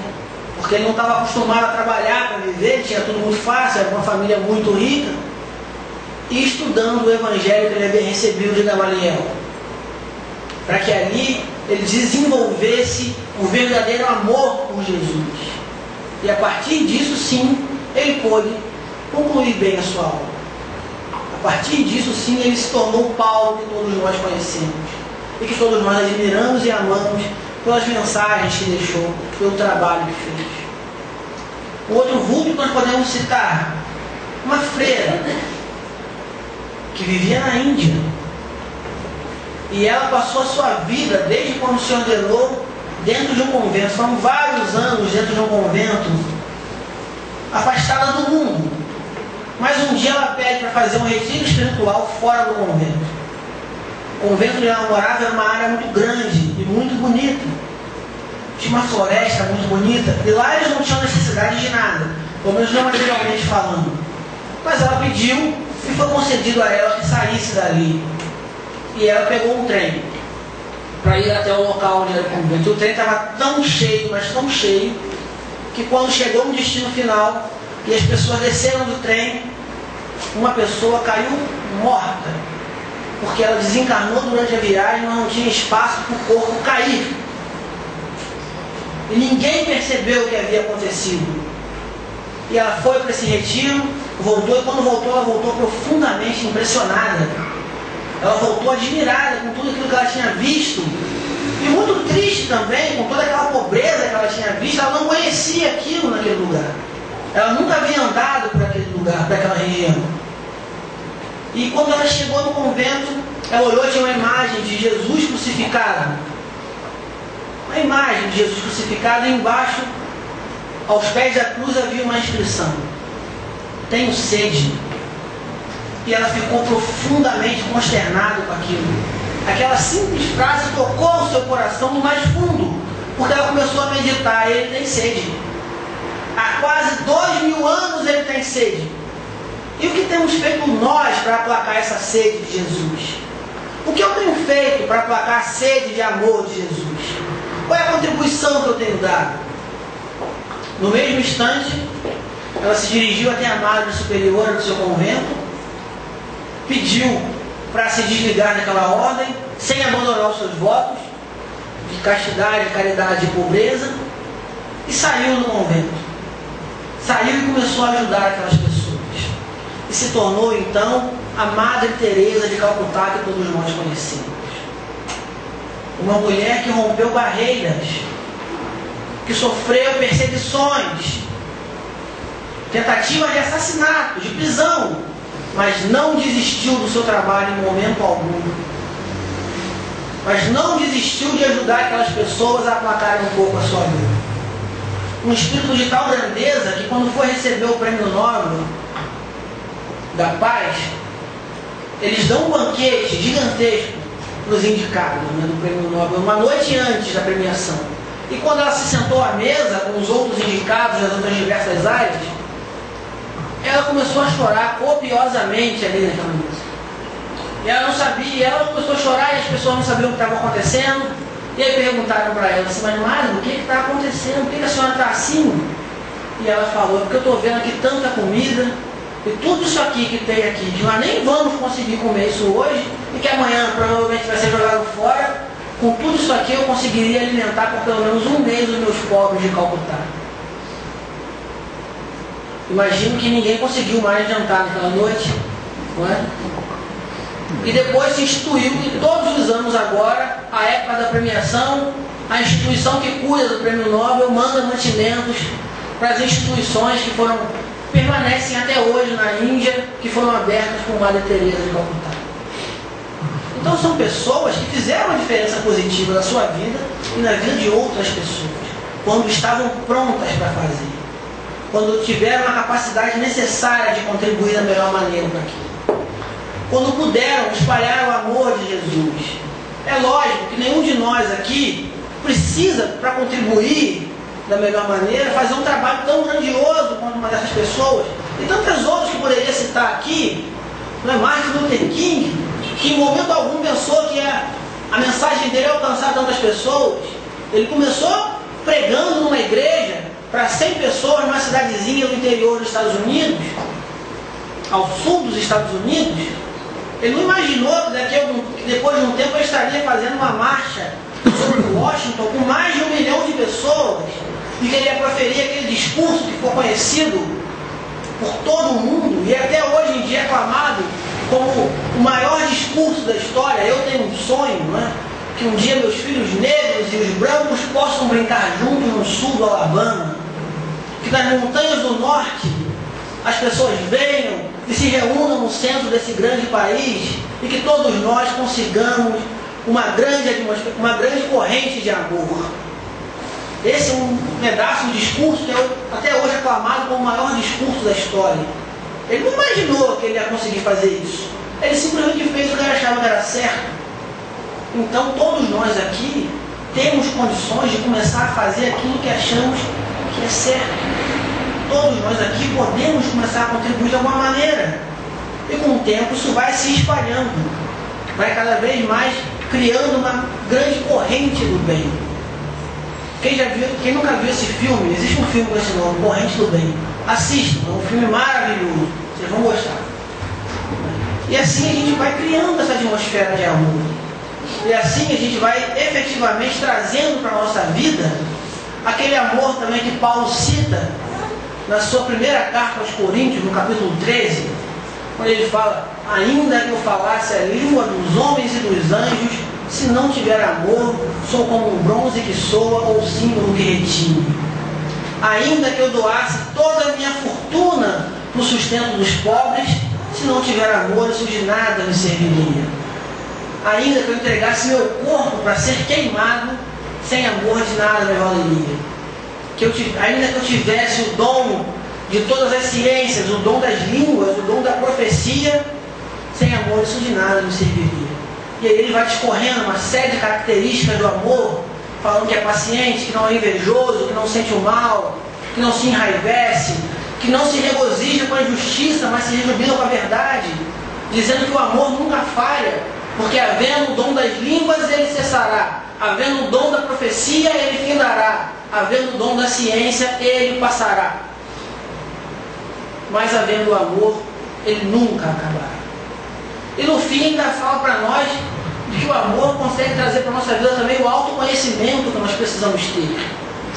porque ele não estava acostumado a trabalhar para viver, tinha tudo muito fácil, era uma família muito rica, e estudando o evangelho que ele havia recebido de Gamaliel, para que ali ele desenvolvesse um verdadeiro amor por Jesus. E a partir disso, sim, ele pôde concluir bem a sua obra. A partir disso, sim, ele se tornou o Paulo que todos nós conhecemos. E que todos nós admiramos e amamos pelas mensagens que deixou, pelo trabalho que fez. Outro vulto que nós podemos citar, uma freira que vivia na Índia e ela passou a sua vida, desde quando se ordenou, dentro de um convento. Foram vários anos dentro de um convento, afastada do mundo. Mas um dia ela pede para fazer um retiro espiritual fora do convento. O convento onde ela morava era uma área muito grande e muito bonita. Tinha uma floresta muito bonita. E lá eles não tinham necessidade de nada, pelo menos não materialmente falando. Mas ela pediu e foi concedido a ela que saísse dali e ela pegou um trem para ir até o local onde era o convento. O trem estava tão cheio, mas tão cheio, que quando chegou no destino final e as pessoas desceram do trem, uma pessoa caiu morta, porque ela desencarnou durante a viagem, mas não tinha espaço para o corpo cair. E ninguém percebeu o que havia acontecido. E ela foi para esse retiro, voltou, e quando voltou, ela voltou profundamente impressionada ela voltou admirada com tudo aquilo que ela tinha visto. E muito triste também, com toda aquela pobreza que ela tinha visto, ela não conhecia aquilo naquele lugar. Ela nunca havia andado por aquele lugar, por aquela região. E quando ela chegou no convento, ela olhou tinha uma imagem de Jesus crucificado. Uma imagem de Jesus crucificado e embaixo, aos pés da cruz, havia uma inscrição. Tenho sede. E ela ficou profundamente consternada com aquilo. Aquela simples frase tocou o seu coração no mais fundo, porque ela começou a meditar, ele tem sede. Há quase dois mil anos ele tem sede. E o que temos feito nós para aplacar essa sede de Jesus? O que eu tenho feito para aplacar a sede de amor de Jesus? Qual é a contribuição que eu tenho dado? No mesmo instante, ela se dirigiu até a madre superiora do seu convento, pediu para se desligar daquela ordem, sem abandonar os seus votos de castidade, caridade e pobreza, e saiu do convento. Saiu e começou a ajudar aquelas pessoas. E se tornou então a Madre Teresa de Calcutá que todos nós conhecemos. Uma mulher que rompeu barreiras, que sofreu perseguições, tentativa de assassinato, de prisão, mas não desistiu do seu trabalho em momento algum. Mas não desistiu de ajudar aquelas pessoas a aplacarem um pouco a sua vida. Um espírito de tal grandeza que quando foi receber o prêmio Nobel da Paz, eles dão um banquete gigantesco para os indicados né, do prêmio Nobel, uma noite antes da premiação. E quando ela se sentou à mesa com os outros indicados das outras diversas áreas, ela começou a chorar copiosamente ali naquela mesa. E ela não sabia, ela começou a chorar e as pessoas não sabiam o que estava acontecendo. E aí perguntaram para ela assim, mas Mário, o que está acontecendo? Por que a senhora está assim? E ela falou, porque eu estou vendo aqui tanta comida, e tudo isso aqui que tem aqui, que nós nem vamos conseguir comer isso hoje, e que amanhã provavelmente vai ser jogado fora, com tudo isso aqui eu conseguiria alimentar por pelo menos um mês os meus pobres de Calcutá. Imagino que ninguém conseguiu mais jantar naquela noite, não é? E depois se instituiu que todos os anos agora, a época da premiação, a instituição que cuida do prêmio Nobel manda mantimentos para as instituições que foram permanecem até hoje na Índia, que foram abertas por Madre Teresa de Calcutá. Então são pessoas que fizeram uma diferença positiva na sua vida e na vida de outras pessoas, quando estavam prontas para fazer, quando tiveram a capacidade necessária de contribuir da melhor maneira para aquilo, quando puderam espalhar o amor de Jesus. É lógico que nenhum de nós aqui precisa, para contribuir da melhor maneira, fazer um trabalho tão grandioso quanto uma dessas pessoas. E tantas outras que poderia citar aqui, não é Martin Luther King, que em momento algum pensou que a, a mensagem dele ia alcançar tantas pessoas. Ele começou pregando numa igreja para 100 pessoas numa cidadezinha do interior dos Estados Unidos, ao sul dos Estados Unidos. Ele não imaginou que, daqui algum, que depois de um tempo ele estaria fazendo uma marcha sobre Washington com mais de um milhão de pessoas e que ele ia proferir aquele discurso que ficou conhecido por todo o mundo e até hoje em dia é aclamado como o maior discurso da história. Eu tenho um sonho, não é? Que um dia meus filhos negros e os brancos possam brincar juntos no sul do Alabama. Que nas montanhas do norte as pessoas venham e se reúnam no centro desse grande país e que todos nós consigamos uma grande, uma grande corrente de amor. Esse é um pedaço de discurso que é até hoje aclamado como o maior discurso da história. Ele não imaginou que ele ia conseguir fazer isso. Ele simplesmente fez o que ele achava que era certo. Então todos nós aqui temos condições de começar a fazer aquilo que achamos que é certo. Todos nós aqui podemos começar a contribuir de alguma maneira. E com o tempo isso vai se espalhando. Vai cada vez mais criando uma grande corrente do bem. Quem, já viu, quem nunca viu esse filme, existe um filme com esse nome, Corrente do Bem. Assistam, é um filme maravilhoso. Vocês vão gostar. E assim a gente vai criando essa atmosfera de amor. E assim a gente vai efetivamente trazendo para a nossa vida aquele amor também que Paulo cita na sua primeira carta aos Coríntios, no capítulo 13, quando ele fala, ainda que eu falasse a língua dos homens e dos anjos, se não tiver amor, sou como um bronze que soa ou símbolo que retine. Ainda que eu doasse toda a minha fortuna no sustento dos pobres, Se não tiver amor, isso de nada me serviria. Ainda que eu entregasse meu corpo para ser queimado, sem amor de nada me valeria. Que eu, ainda que eu tivesse o dom de todas as ciências, o dom das línguas, o dom da profecia, sem amor isso de nada me serviria. E aí ele vai discorrendo uma série de características do amor, falando que é paciente, que não é invejoso, que não sente o mal, que não se enraivece, que não se regozija com a injustiça, mas se rejubila com a verdade, dizendo que o amor nunca falha, porque havendo o dom das línguas ele cessará, havendo o dom da profecia ele findará, havendo o dom da ciência ele passará. Mas havendo o amor, ele nunca acabará. E no fim ainda fala para nós que o amor consegue trazer para a nossa vida também o autoconhecimento que nós precisamos ter.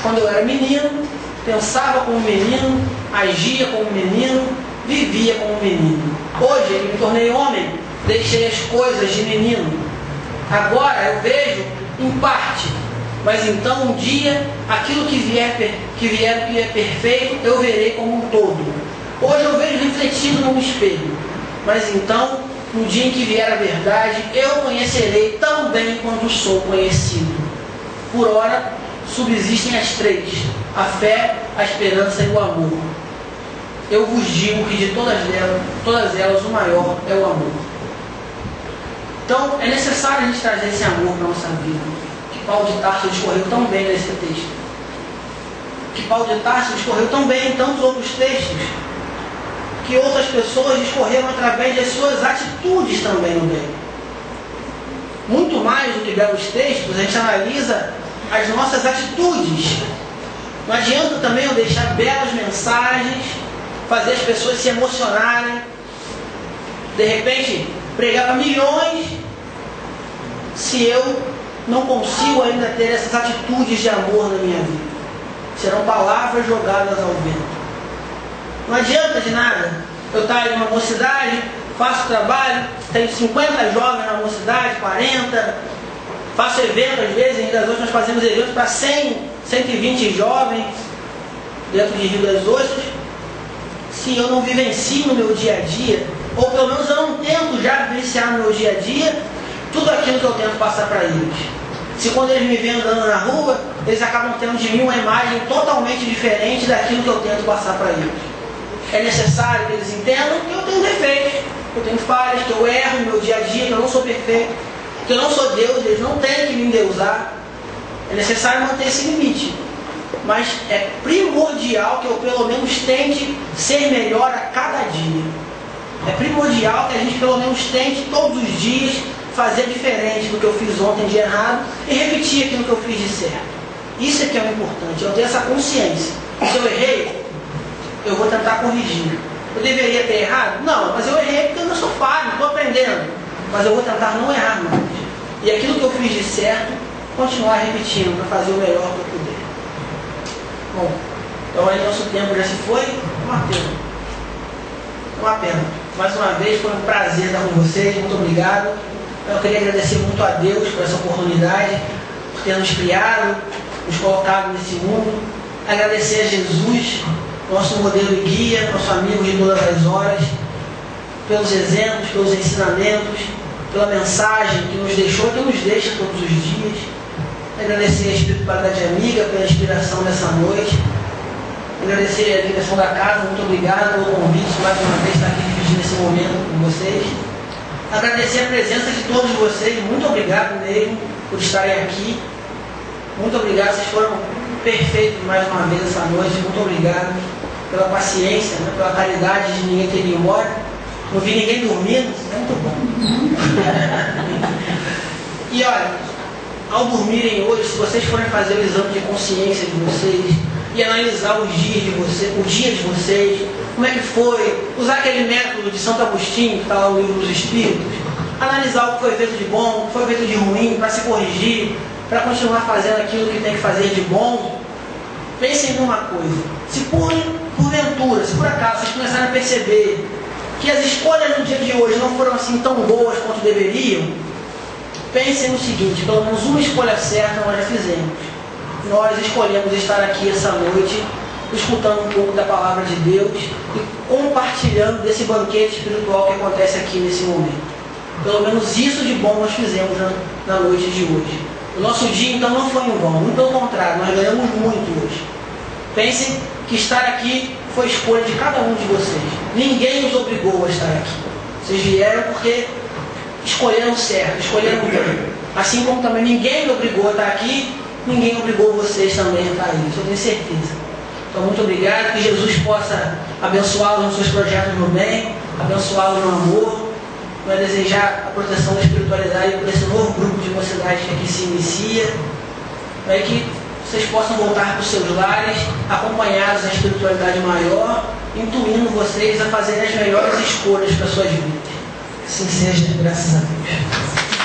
Quando eu era menino, pensava como menino, agia como menino, vivia como menino. Hoje eu me tornei homem, deixei as coisas de menino. Agora eu vejo em parte, mas então um dia aquilo que vier, que vier que é perfeito, eu verei como um todo. Hoje eu vejo refletido no espelho, mas então no dia em que vier a verdade, eu conhecerei tão bem quanto sou conhecido. Por ora, subsistem as três: a fé, a esperança e o amor. Eu vos digo que de todas elas, todas elas o maior é o amor. Então, é necessário a gente trazer esse amor para a nossa vida, que Paulo de Tarso discorreu tão bem nesse texto. Que Paulo de Tarso discorreu tão bem em tantos outros textos que outras pessoas discorreram através das suas atitudes também no bem. Muito mais do que belos textos, a gente analisa as nossas atitudes. Não adianta também eu deixar belas mensagens, fazer as pessoas se emocionarem, de repente pregar milhões, se eu não consigo ainda ter essas atitudes de amor na minha vida. Serão palavras jogadas ao vento. Não adianta de nada eu estar em uma mocidade, faço trabalho, tenho 50 jovens na mocidade, 40, faço evento às vezes, em Rio das Ostras nós fazemos eventos para 100, 120 jovens dentro de Rio das Ostras. Se eu não vivencio no meu dia a dia, ou pelo menos eu não tento já vivenciar no meu dia a dia, tudo aquilo que eu tento passar para eles. Se quando eles me veem andando na rua, eles acabam tendo de mim uma imagem totalmente diferente daquilo que eu tento passar para eles é necessário que eles entendam que eu tenho defeitos, que eu tenho falhas, que eu erro no meu dia a dia, que eu não sou perfeito, que eu não sou Deus, eles não têm que me endeusar. É necessário manter esse limite. Mas é primordial que eu pelo menos tente ser melhor a cada dia. É primordial que a gente pelo menos tente todos os dias fazer diferente do que eu fiz ontem de errado e repetir aquilo que eu fiz de certo. Isso é que é o importante, eu tenho essa consciência. Se eu errei, eu vou tentar corrigir. Eu deveria ter errado? Não, mas eu errei porque eu não sou falho, estou aprendendo. Mas eu vou tentar não errar mais. E aquilo que eu fiz de certo, continuar repetindo para fazer o melhor que eu puder. Bom, então aí nosso tempo já se foi, uma pena. Uma pena. Mais uma vez foi um prazer estar com vocês, muito obrigado. Eu queria agradecer muito a Deus por essa oportunidade, por ter nos criado, nos colocado nesse mundo. Agradecer a Jesus nosso modelo e guia, nosso amigo de todas as horas, pelos exemplos, pelos ensinamentos, pela mensagem que nos deixou, que nos deixa todos os dias. Agradecer a espiritualidade amiga pela inspiração dessa noite. Agradecer a direção da casa, muito obrigado pelo convite, mais uma vez estar aqui dividindo esse momento com vocês. Agradecer a presença de todos vocês, muito obrigado mesmo por estarem aqui. Muito obrigado, vocês foram perfeitos mais uma vez essa noite, muito obrigado pela paciência, né, pela caridade de ninguém ter ido embora. Não vi ninguém dormindo, isso é muito bom. e olha, ao dormirem hoje, se vocês forem fazer o exame de consciência de vocês e analisar os dias de vocês, o dia de vocês, como é que foi, usar aquele método de Santo Agostinho, que está lá no livro dos Espíritos, analisar o que foi feito de bom, o que foi feito de ruim, para se corrigir, para continuar fazendo aquilo que tem que fazer de bom, pensem numa coisa. Se por porventura, se por acaso vocês começarem a perceber que as escolhas no dia de hoje não foram assim tão boas quanto deveriam, pensem no seguinte, pelo menos uma escolha certa nós já fizemos. Nós escolhemos estar aqui essa noite escutando um pouco da palavra de Deus e compartilhando desse banquete espiritual que acontece aqui nesse momento. Pelo menos isso de bom nós fizemos na, na noite de hoje. O nosso dia então não foi em vão, muito pelo contrário, nós ganhamos muito hoje. Pensem que estar aqui foi escolha de cada um de vocês. Ninguém os obrigou a estar aqui. Vocês vieram porque escolheram certo, escolheram bem. Assim como também ninguém me obrigou a estar aqui, ninguém obrigou vocês também a estar aí. Isso eu tenho certeza. Então, muito obrigado. Que Jesus possa abençá-los nos seus projetos no bem, abençá-los no amor. Vai desejar a proteção da espiritualidade por esse novo grupo de mocidade que aqui se inicia. Para que vocês possam voltar para os seus lares, acompanhados na espiritualidade maior, intuindo vocês a fazerem as melhores escolhas para suas vidas. Assim seja, graças a Deus.